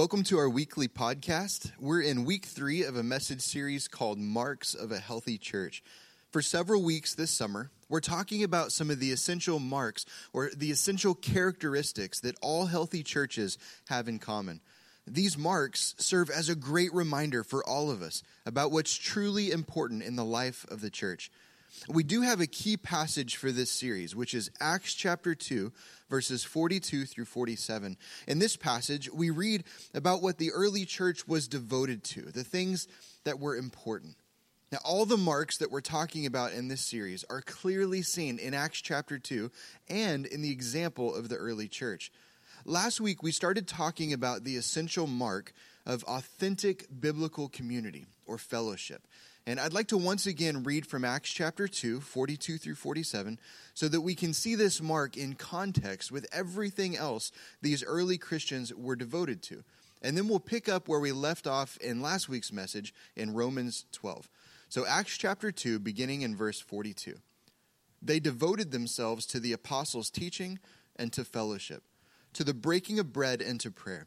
Welcome to our weekly podcast. We're in week three of a message series called Marks of a Healthy Church. For several weeks this summer, we're talking about some of the essential marks or the essential characteristics that all healthy churches have in common. These marks serve as a great reminder for all of us about what's truly important in the life of the church. We do have a key passage for this series, which is Acts chapter 2, verses 42 through 47. In this passage, we read about what the early church was devoted to, the things that were important. Now, all the marks that we're talking about in this series are clearly seen in Acts chapter 2 and in the example of the early church. Last week, we started talking about the essential mark of authentic biblical community or fellowship. And I'd like to once again read from Acts chapter 2, 42 through 47, so that we can see this mark in context with everything else these early Christians were devoted to. And then we'll pick up where we left off in last week's message in Romans 12. So, Acts chapter 2, beginning in verse 42. They devoted themselves to the apostles' teaching and to fellowship, to the breaking of bread and to prayer.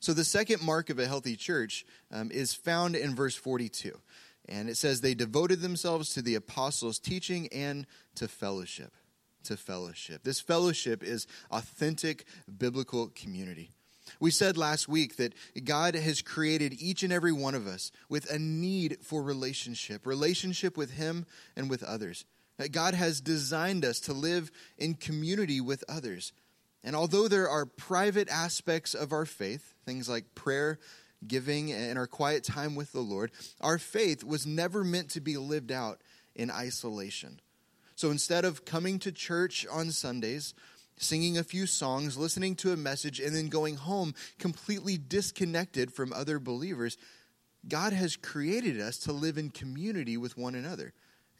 So, the second mark of a healthy church um, is found in verse 42. And it says, They devoted themselves to the apostles' teaching and to fellowship. To fellowship. This fellowship is authentic biblical community. We said last week that God has created each and every one of us with a need for relationship, relationship with Him and with others. That God has designed us to live in community with others. And although there are private aspects of our faith, things like prayer, giving, and our quiet time with the Lord, our faith was never meant to be lived out in isolation. So instead of coming to church on Sundays, singing a few songs, listening to a message, and then going home completely disconnected from other believers, God has created us to live in community with one another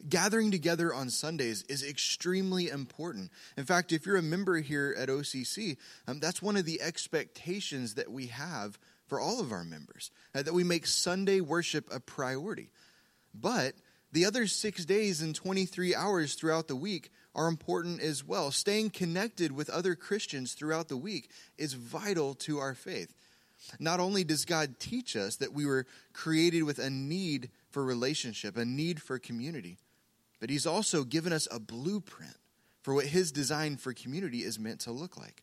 gathering together on Sundays is extremely important. In fact, if you're a member here at OCC, um, that's one of the expectations that we have for all of our members, uh, that we make Sunday worship a priority. But the other six days and 23 hours throughout the week are important as well. Staying connected with other Christians throughout the week is vital to our faith. Not only does God teach us that we were created with a need for relationship, a need for community, but he's also given us a blueprint for what his design for community is meant to look like.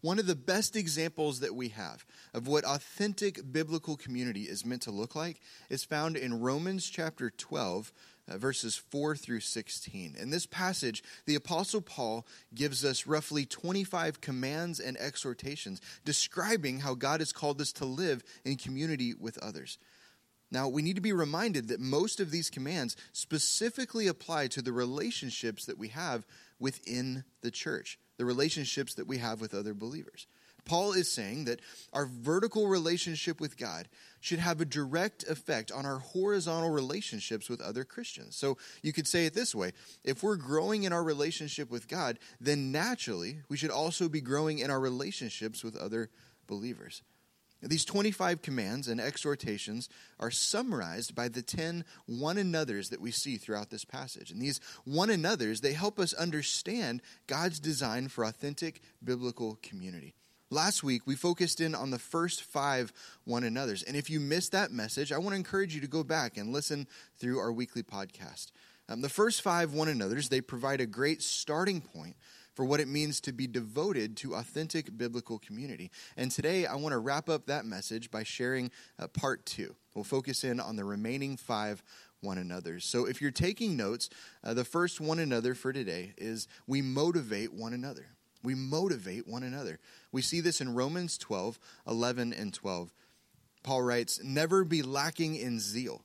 One of the best examples that we have of what authentic biblical community is meant to look like is found in Romans chapter 12, uh, verses 4 through 16. In this passage, the Apostle Paul gives us roughly 25 commands and exhortations describing how God has called us to live in community with others. Now, we need to be reminded that most of these commands specifically apply to the relationships that we have within the church, the relationships that we have with other believers. Paul is saying that our vertical relationship with God should have a direct effect on our horizontal relationships with other Christians. So you could say it this way if we're growing in our relationship with God, then naturally we should also be growing in our relationships with other believers. These 25 commands and exhortations are summarized by the 10 one another's that we see throughout this passage. And these one another's, they help us understand God's design for authentic biblical community. Last week, we focused in on the first five one another's. And if you missed that message, I want to encourage you to go back and listen through our weekly podcast. Um, the first five one another's, they provide a great starting point for what it means to be devoted to authentic biblical community. And today I want to wrap up that message by sharing uh, part two. We'll focus in on the remaining five one another's. So if you're taking notes, uh, the first one another for today is we motivate one another. We motivate one another. We see this in Romans 12, 11, and 12. Paul writes, Never be lacking in zeal,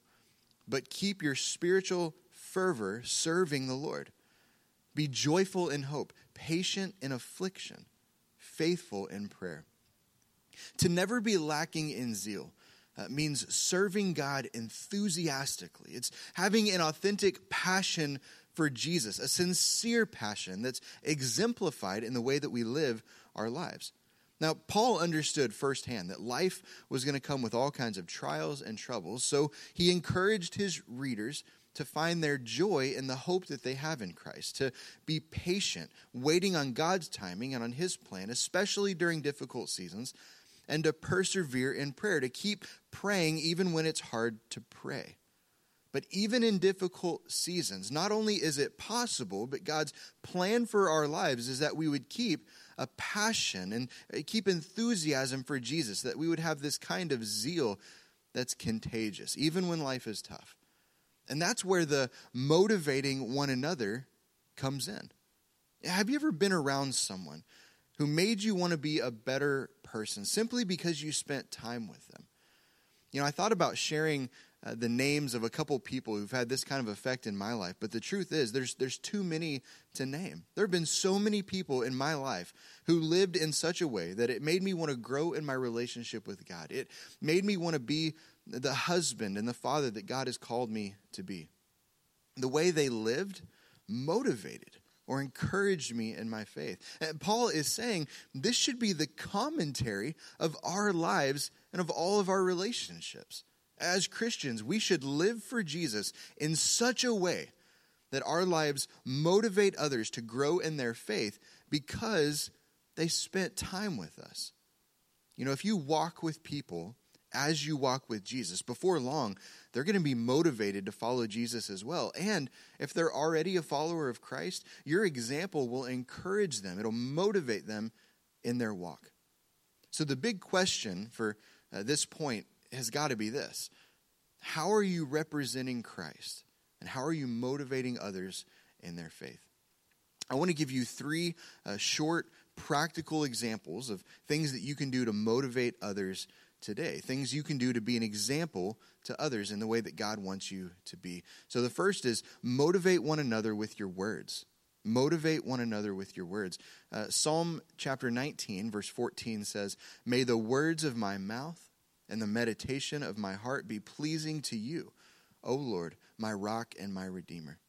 but keep your spiritual fervor serving the Lord. Be joyful in hope, patient in affliction, faithful in prayer. To never be lacking in zeal uh, means serving God enthusiastically. It's having an authentic passion for Jesus, a sincere passion that's exemplified in the way that we live our lives. Now, Paul understood firsthand that life was going to come with all kinds of trials and troubles, so he encouraged his readers to find their joy in the hope that they have in Christ, to be patient, waiting on God's timing and on his plan, especially during difficult seasons, and to persevere in prayer, to keep praying even when it's hard to pray. But even in difficult seasons, not only is it possible, but God's plan for our lives is that we would keep a passion and uh, keep enthusiasm for Jesus, that we would have this kind of zeal that's contagious, even when life is tough. And that's where the motivating one another comes in. Have you ever been around someone who made you want to be a better person simply because you spent time with them? You know, I thought about sharing uh, the names of a couple people who've had this kind of effect in my life. But the truth is, there's, there's too many to name. There have been so many people in my life who lived in such a way that it made me want to grow in my relationship with God. It made me want to be the husband and the father that God has called me to be. The way they lived motivated or encouraged me in my faith. And Paul is saying this should be the commentary of our lives and of all of our relationships as Christians, we should live for Jesus in such a way that our lives motivate others to grow in their faith because they spent time with us. You know, if you walk with people as you walk with Jesus, before long, they're going to be motivated to follow Jesus as well. And if they're already a follower of Christ, your example will encourage them, it'll motivate them in their walk. So, the big question for uh, this point has got to be this How are you representing Christ? And how are you motivating others in their faith? I want to give you three uh, short, practical examples of things that you can do to motivate others today, things you can do to be an example to others in the way that God wants you to be. So the first is motivate one another with your words. Motivate one another with your words. Uh, Psalm chapter 19, verse 14 says, May the words of my mouth and the meditation of my heart be pleasing to you, O Lord, my rock and my redeemer.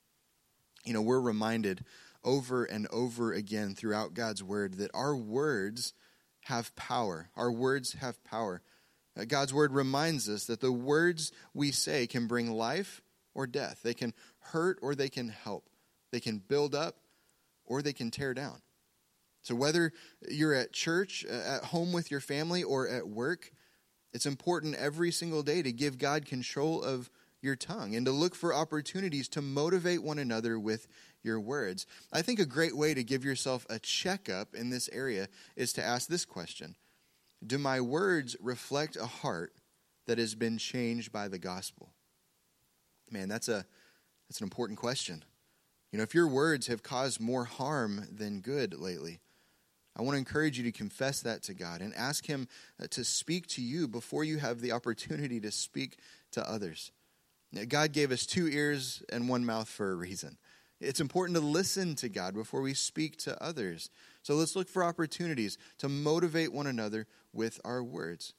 You know, we're reminded over and over again throughout God's word that our words have power. Our words have power. Uh, God's word reminds us that the words we say can bring life or death. They can hurt or they can help. They can build up or they can tear down. So, whether you're at church, uh, at home with your family, or at work, it's important every single day to give God control of your tongue and to look for opportunities to motivate one another with your words. I think a great way to give yourself a checkup in this area is to ask this question Do my words reflect a heart that has been changed by the gospel? Man, that's a that's an important question. You know, if your words have caused more harm than good lately, I want to encourage you to confess that to God and ask Him uh, to speak to you before you have the opportunity to speak to others. God gave us two ears and one mouth for a reason. It's important to listen to God before we speak to others. So let's look for opportunities to motivate one another with our words.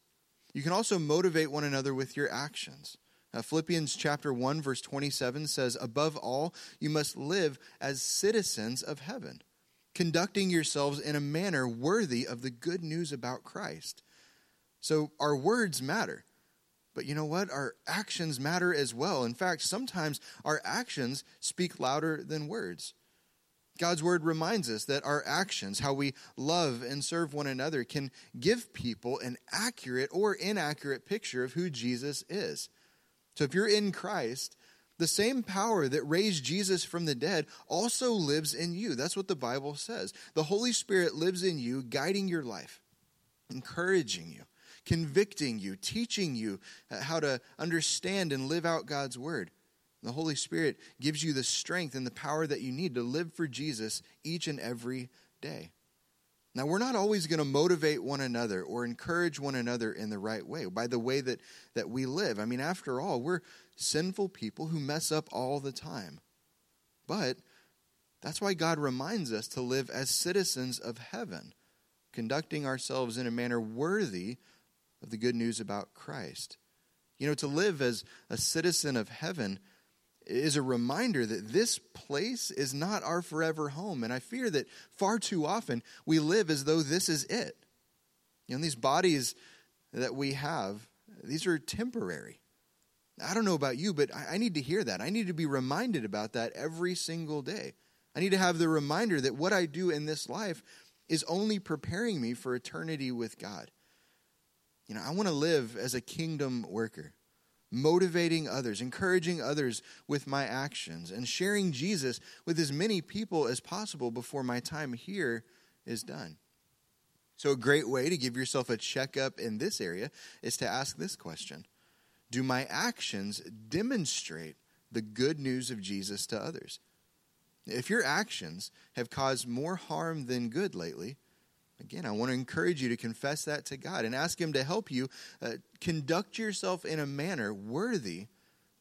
You can also motivate one another with your actions. Uh, Philippians chapter 1 verse 27 says, "Above all, you must live as citizens of heaven." conducting yourselves in a manner worthy of the good news about Christ. So our words matter. But you know what? Our actions matter as well. In fact, sometimes our actions speak louder than words. God's word reminds us that our actions, how we love and serve one another, can give people an accurate or inaccurate picture of who Jesus is. So if you're in Christ, the same power that raised Jesus from the dead also lives in you. That's what the Bible says. The Holy Spirit lives in you, guiding your life, encouraging you, convicting you, teaching you uh, how to understand and live out God's word. The Holy Spirit gives you the strength and the power that you need to live for Jesus each and every day. Now, we're not always going to motivate one another or encourage one another in the right way by the way that, that we live. I mean, after all, we're sinful people who mess up all the time. But that's why God reminds us to live as citizens of heaven. conducting ourselves in a manner worthy of the good news about Christ. You know, to live as a citizen of heaven is a reminder that this place is not our forever home. And I fear that far too often we live as though this is it. You know, these bodies that we have, these are temporary. I don't know about you, but I need to hear that. I need to be reminded about that every single day. I need to have the reminder that what I do in this life is only preparing me for eternity with God. You know, I want to live as a kingdom worker, motivating others, encouraging others with my actions, and sharing Jesus with as many people as possible before my time here is done. So, a great way to give yourself a checkup in this area is to ask this question Do my actions demonstrate the good news of Jesus to others? If your actions have caused more harm than good lately, again, I want to encourage you to confess that to God and ask Him to help you uh, conduct yourself in a manner worthy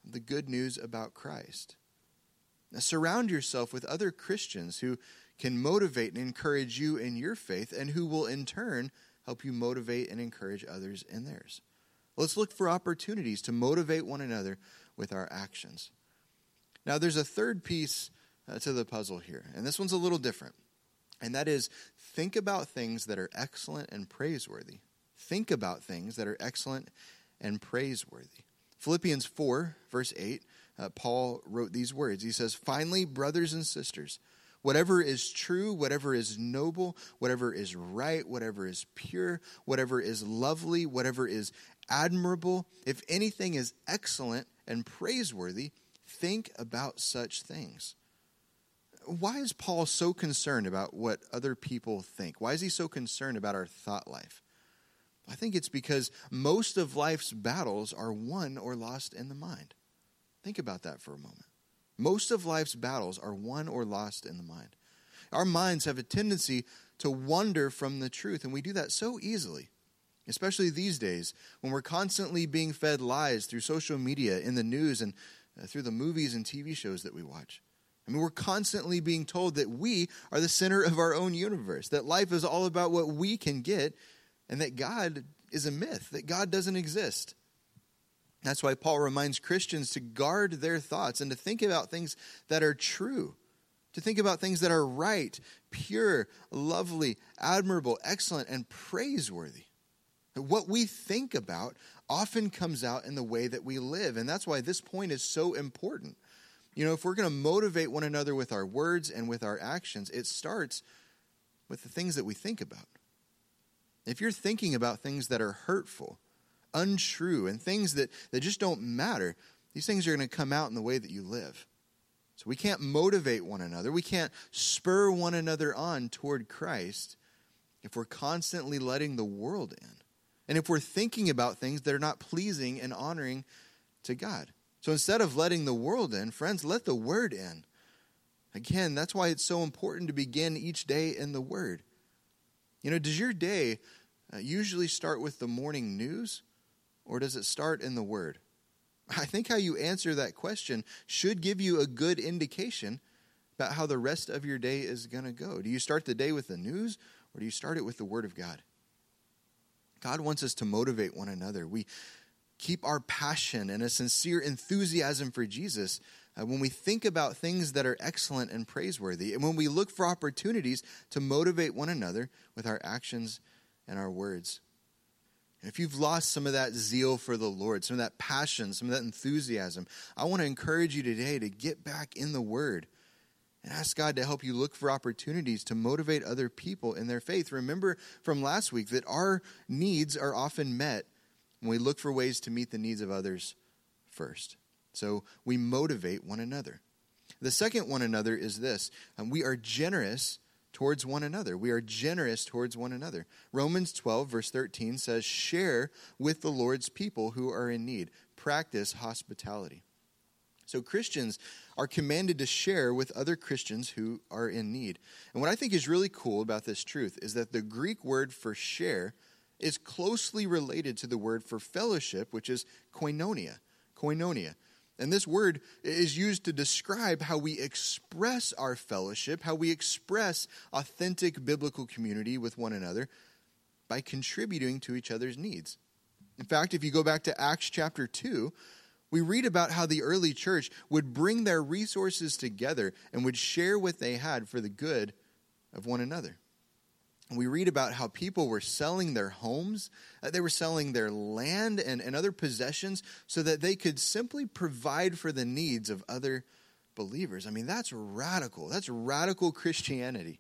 of the good news about Christ. Now, surround yourself with other Christians who can motivate and encourage you in your faith and who will in turn help you motivate and encourage others in theirs. Let's look for opportunities to motivate one another with our actions. Now, there's a third piece uh, to the puzzle here. And this one's a little different. And that is think about things that are excellent and praiseworthy. Think about things that are excellent and praiseworthy. Philippians 4, verse 8, uh, Paul wrote these words. He says, Finally, brothers and sisters, whatever is true, whatever is noble, whatever is right, whatever is pure, whatever is lovely, whatever is admirable, if anything is excellent and praiseworthy, think about such things why is Paul so concerned about what other people think? Why is he so concerned about our thought life? I think it's because most of life's battles are won or lost in the mind. Think about that for a moment. Most of life's battles are won or lost in the mind. Our minds have a tendency to wander from the truth, and we do that so easily, especially these days when we're constantly being fed lies through social media, in the news, and uh, through the movies and TV shows that we watch. I mean, we're constantly being told that we are the center of our own universe, that life is all about what we can get, and that God is a myth, that God doesn't exist. That's why Paul reminds Christians to guard their thoughts and to think about things that are true, to think about things that are right, pure, lovely, admirable, excellent, and praiseworthy. What we think about often comes out in the way that we live, and that's why this point is so important. You know, if we're going to motivate one another with our words and with our actions, it starts with the things that we think about. If you're thinking about things that are hurtful, untrue, and things that, that just don't matter, these things are going to come out in the way that you live. So we can't motivate one another. We can't spur one another on toward Christ if we're constantly letting the world in. And if we're thinking about things that are not pleasing and honoring to God. So instead of letting the world in, friends, let the word in. Again, that's why it's so important to begin each day in the word. You know, does your day uh, usually start with the morning news or does it start in the word? I think how you answer that question should give you a good indication about how the rest of your day is going to go. Do you start the day with the news or do you start it with the word of God? God wants us to motivate one another. We keep our passion and a sincere enthusiasm for Jesus uh, when we think about things that are excellent and praiseworthy, and when we look for opportunities to motivate one another with our actions and our words. And if you've lost some of that zeal for the Lord, some of that passion, some of that enthusiasm, I want to encourage you today to get back in the Word and ask God to help you look for opportunities to motivate other people in their faith. Remember from last week that our needs are often met and we look for ways to meet the needs of others first. So we motivate one another. The second one another is this um, we are generous towards one another. We are generous towards one another. Romans 12, verse 13 says, Share with the Lord's people who are in need, practice hospitality. So Christians are commanded to share with other Christians who are in need. And what I think is really cool about this truth is that the Greek word for share is closely related to the word for fellowship, which is koinonia. Koinonia. And this word is used to describe how we express our fellowship, how we express authentic biblical community with one another by contributing to each other's needs. In fact, if you go back to Acts chapter 2, we read about how the early church would bring their resources together and would share what they had for the good of one another we read about how people were selling their homes, uh, they were selling their land and, and other possessions so that they could simply provide for the needs of other believers. I mean, that's radical. That's radical Christianity.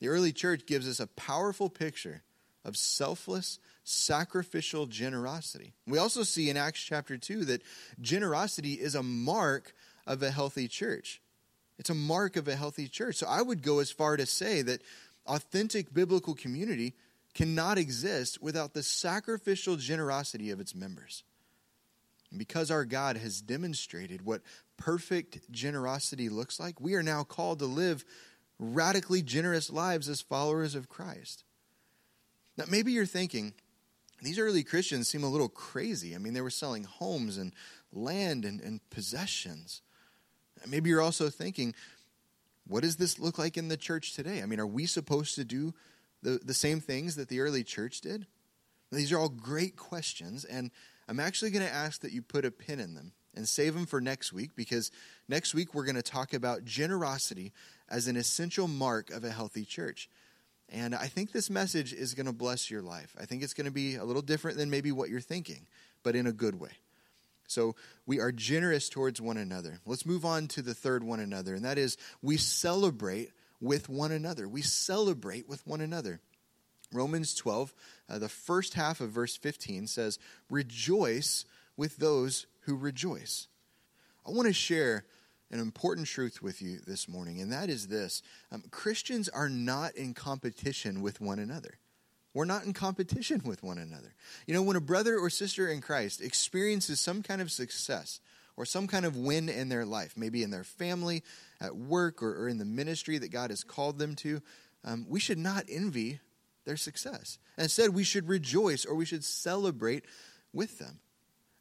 The early church gives us a powerful picture of selfless, sacrificial generosity. We also see in Acts chapter 2 that generosity is a mark of a healthy church. It's a mark of a healthy church. So I would go as far to say that authentic biblical community cannot exist without the sacrificial generosity of its members. And because our God has demonstrated what perfect generosity looks like, we are now called to live radically generous lives as followers of Christ. Now, maybe you're thinking, these early Christians seem a little crazy. I mean, they were selling homes and land and, and possessions. Maybe you're also thinking, what does this look like in the church today? I mean, are we supposed to do the, the same things that the early church did? These are all great questions, and I'm actually going to ask that you put a pin in them and save them for next week because next week we're going to talk about generosity as an essential mark of a healthy church. And I think this message is going to bless your life. I think it's going to be a little different than maybe what you're thinking, but in a good way. So we are generous towards one another. Let's move on to the third one another, and that is we celebrate with one another. We celebrate with one another. Romans 12, uh, the first half of verse 15 says, Rejoice with those who rejoice. I want to share an important truth with you this morning, and that is this um, Christians are not in competition with one another. We're not in competition with one another. You know, when a brother or sister in Christ experiences some kind of success or some kind of win in their life, maybe in their family, at work, or, or in the ministry that God has called them to, um, we should not envy their success. Instead, we should rejoice or we should celebrate with them.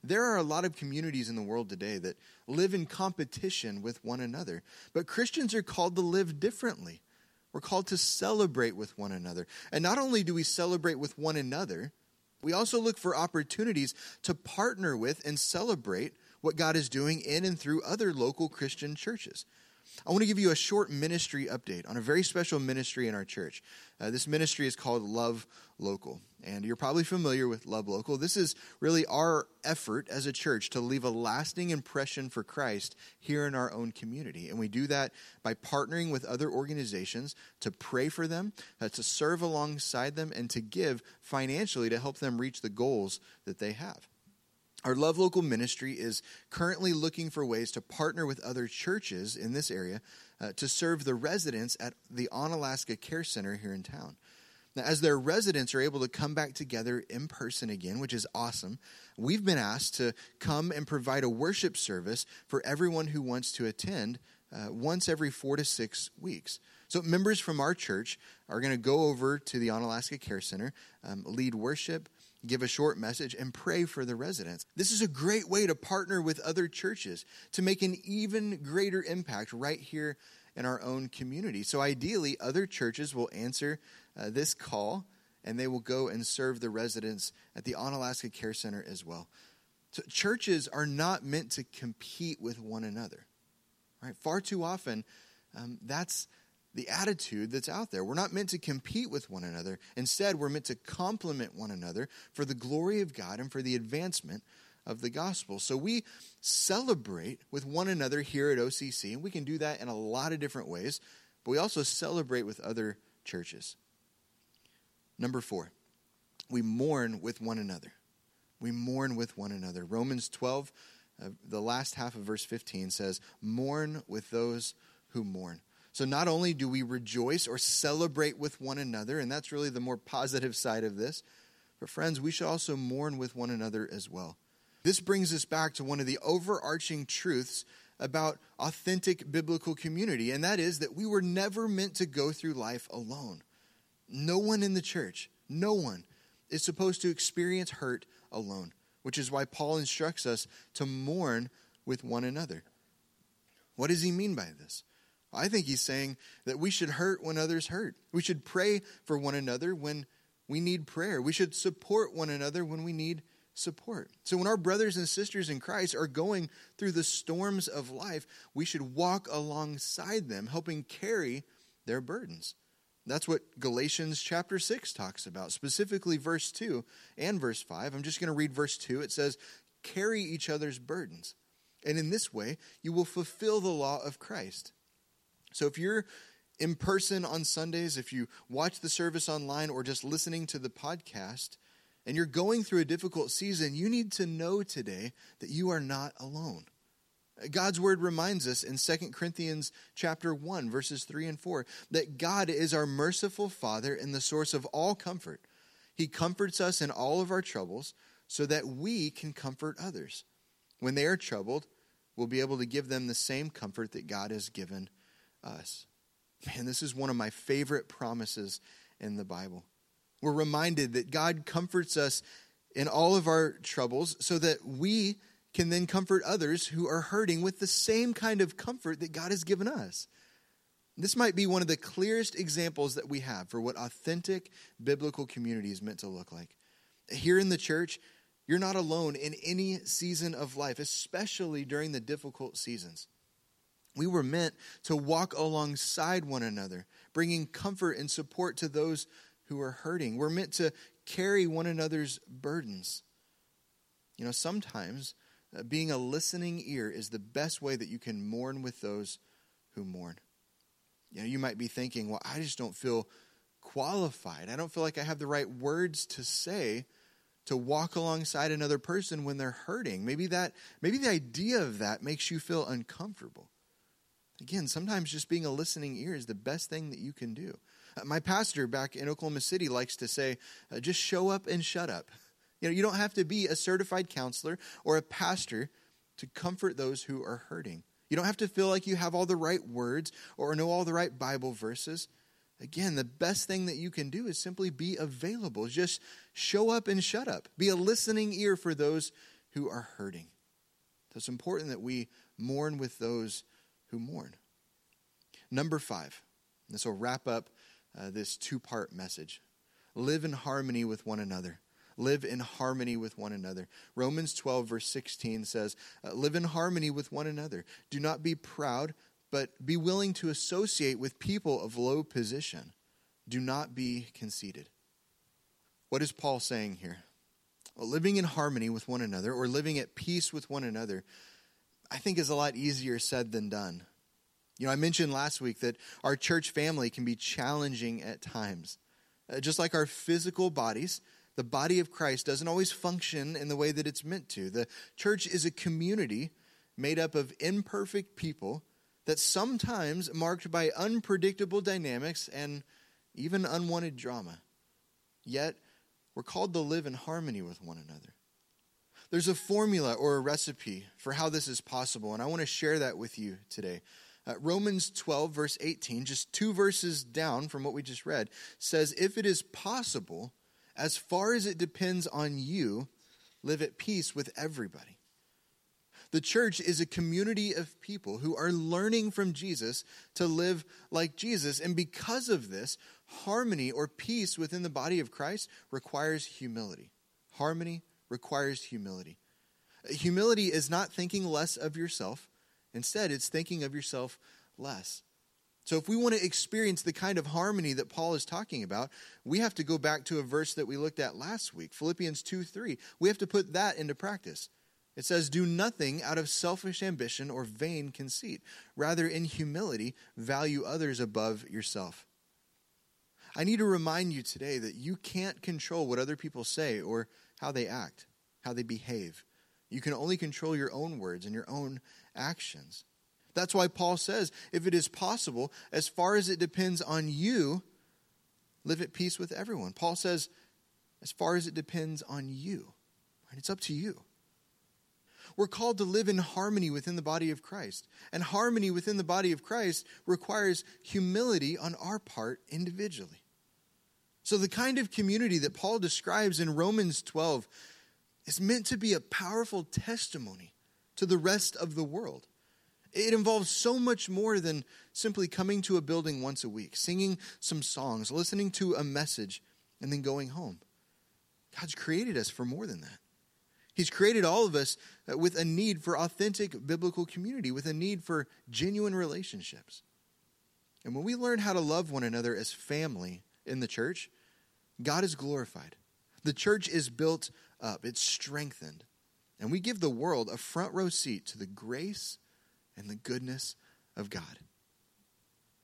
There are a lot of communities in the world today that live in competition with one another, but Christians are called to live differently. We're called to celebrate with one another. And not only do we celebrate with one another, we also look for opportunities to partner with and celebrate what God is doing in and through other local Christian churches. I want to give you a short ministry update on a very special ministry in our church. Uh, this ministry is called Love Local. And you're probably familiar with Love Local. This is really our effort as a church to leave a lasting impression for Christ here in our own community. And we do that by partnering with other organizations to pray for them, uh, to serve alongside them, and to give financially to help them reach the goals that they have. Our Love Local ministry is currently looking for ways to partner with other churches in this area uh, to serve the residents at the Onalaska Care Center here in town. Now, as their residents are able to come back together in person again, which is awesome, we've been asked to come and provide a worship service for everyone who wants to attend uh, once every four to six weeks. So, members from our church are going to go over to the Onalaska Care Center, um, lead worship, give a short message, and pray for the residents. This is a great way to partner with other churches to make an even greater impact right here in our own community. So, ideally, other churches will answer uh, this call and they will go and serve the residents at the Onalaska Care Center as well. So, churches are not meant to compete with one another. Right? Far too often, um, that's the attitude that's out there. We're not meant to compete with one another. Instead, we're meant to complement one another for the glory of God and for the advancement of the gospel. So we celebrate with one another here at OCC, and we can do that in a lot of different ways, but we also celebrate with other churches. Number four, we mourn with one another. We mourn with one another. Romans 12, uh, the last half of verse 15 says, Mourn with those who mourn. So not only do we rejoice or celebrate with one another, and that's really the more positive side of this, but friends, we should also mourn with one another as well. This brings us back to one of the overarching truths about authentic biblical community, and that is that we were never meant to go through life alone. No one in the church, no one, is supposed to experience hurt alone, which is why Paul instructs us to mourn with one another. What does he mean by this? I think he's saying that we should hurt when others hurt. We should pray for one another when we need prayer. We should support one another when we need support. So when our brothers and sisters in Christ are going through the storms of life, we should walk alongside them, helping carry their burdens. That's what Galatians chapter 6 talks about, specifically verse 2 and verse 5. I'm just going to read verse 2. It says, Carry each other's burdens. And in this way, you will fulfill the law of Christ. So if you're in person on Sundays, if you watch the service online or just listening to the podcast, and you're going through a difficult season, you need to know today that you are not alone. God's word reminds us in 2 Corinthians chapter 1 verses 3 and 4 that God is our merciful father and the source of all comfort. He comforts us in all of our troubles so that we can comfort others. When they are troubled, we'll be able to give them the same comfort that God has given us. Man, this is one of my favorite promises in the Bible. We're reminded that God comforts us in all of our troubles so that we can then comfort others who are hurting with the same kind of comfort that God has given us. This might be one of the clearest examples that we have for what authentic biblical community is meant to look like. Here in the church, you're not alone in any season of life, especially during the difficult seasons. We were meant to walk alongside one another, bringing comfort and support to those who are hurting. We're meant to carry one another's burdens. You know, sometimes being a listening ear is the best way that you can mourn with those who mourn. You know, you might be thinking, well, I just don't feel qualified. I don't feel like I have the right words to say to walk alongside another person when they're hurting. Maybe that maybe the idea of that makes you feel uncomfortable. Again, sometimes just being a listening ear is the best thing that you can do. Uh, my pastor back in Oklahoma City likes to say, uh, just show up and shut up. You know, you don't have to be a certified counselor or a pastor to comfort those who are hurting. You don't have to feel like you have all the right words or know all the right Bible verses. Again, the best thing that you can do is simply be available. Just show up and shut up. Be a listening ear for those who are hurting. So it's important that we mourn with those who mourn. Number five, this will wrap up uh, this two part message. Live in harmony with one another. Live in harmony with one another. Romans 12, verse 16 says, uh, Live in harmony with one another. Do not be proud, but be willing to associate with people of low position. Do not be conceited. What is Paul saying here? Well, living in harmony with one another or living at peace with one another, I think is a lot easier said than done. You know, I mentioned last week that our church family can be challenging at times. Uh, just like our physical bodies, the body of Christ doesn't always function in the way that it's meant to. The church is a community made up of imperfect people that sometimes marked by unpredictable dynamics and even unwanted drama. Yet, we're called to live in harmony with one another. There's a formula or a recipe for how this is possible, and I want to share that with you today. Uh, Romans 12, verse 18, just two verses down from what we just read, says, If it is possible, as far as it depends on you, live at peace with everybody. The church is a community of people who are learning from Jesus to live like Jesus. And because of this, harmony or peace within the body of Christ requires humility. Harmony requires humility. Humility is not thinking less of yourself, Instead, it's thinking of yourself less. So, if we want to experience the kind of harmony that Paul is talking about, we have to go back to a verse that we looked at last week, Philippians 2 3. We have to put that into practice. It says, Do nothing out of selfish ambition or vain conceit. Rather, in humility, value others above yourself. I need to remind you today that you can't control what other people say or how they act, how they behave. You can only control your own words and your own actions. That's why Paul says, if it is possible, as far as it depends on you, live at peace with everyone. Paul says, as far as it depends on you. Right? It's up to you. We're called to live in harmony within the body of Christ. And harmony within the body of Christ requires humility on our part individually. So, the kind of community that Paul describes in Romans 12 is meant to be a powerful testimony to the rest of the world. It involves so much more than simply coming to a building once a week, singing some songs, listening to a message, and then going home. God's created us for more than that. He's created all of us uh, with a need for authentic biblical community, with a need for genuine relationships. And when we learn how to love one another as family in the church, God is glorified. The church is built up, it's strengthened. And we give the world a front row seat to the grace and the goodness of God.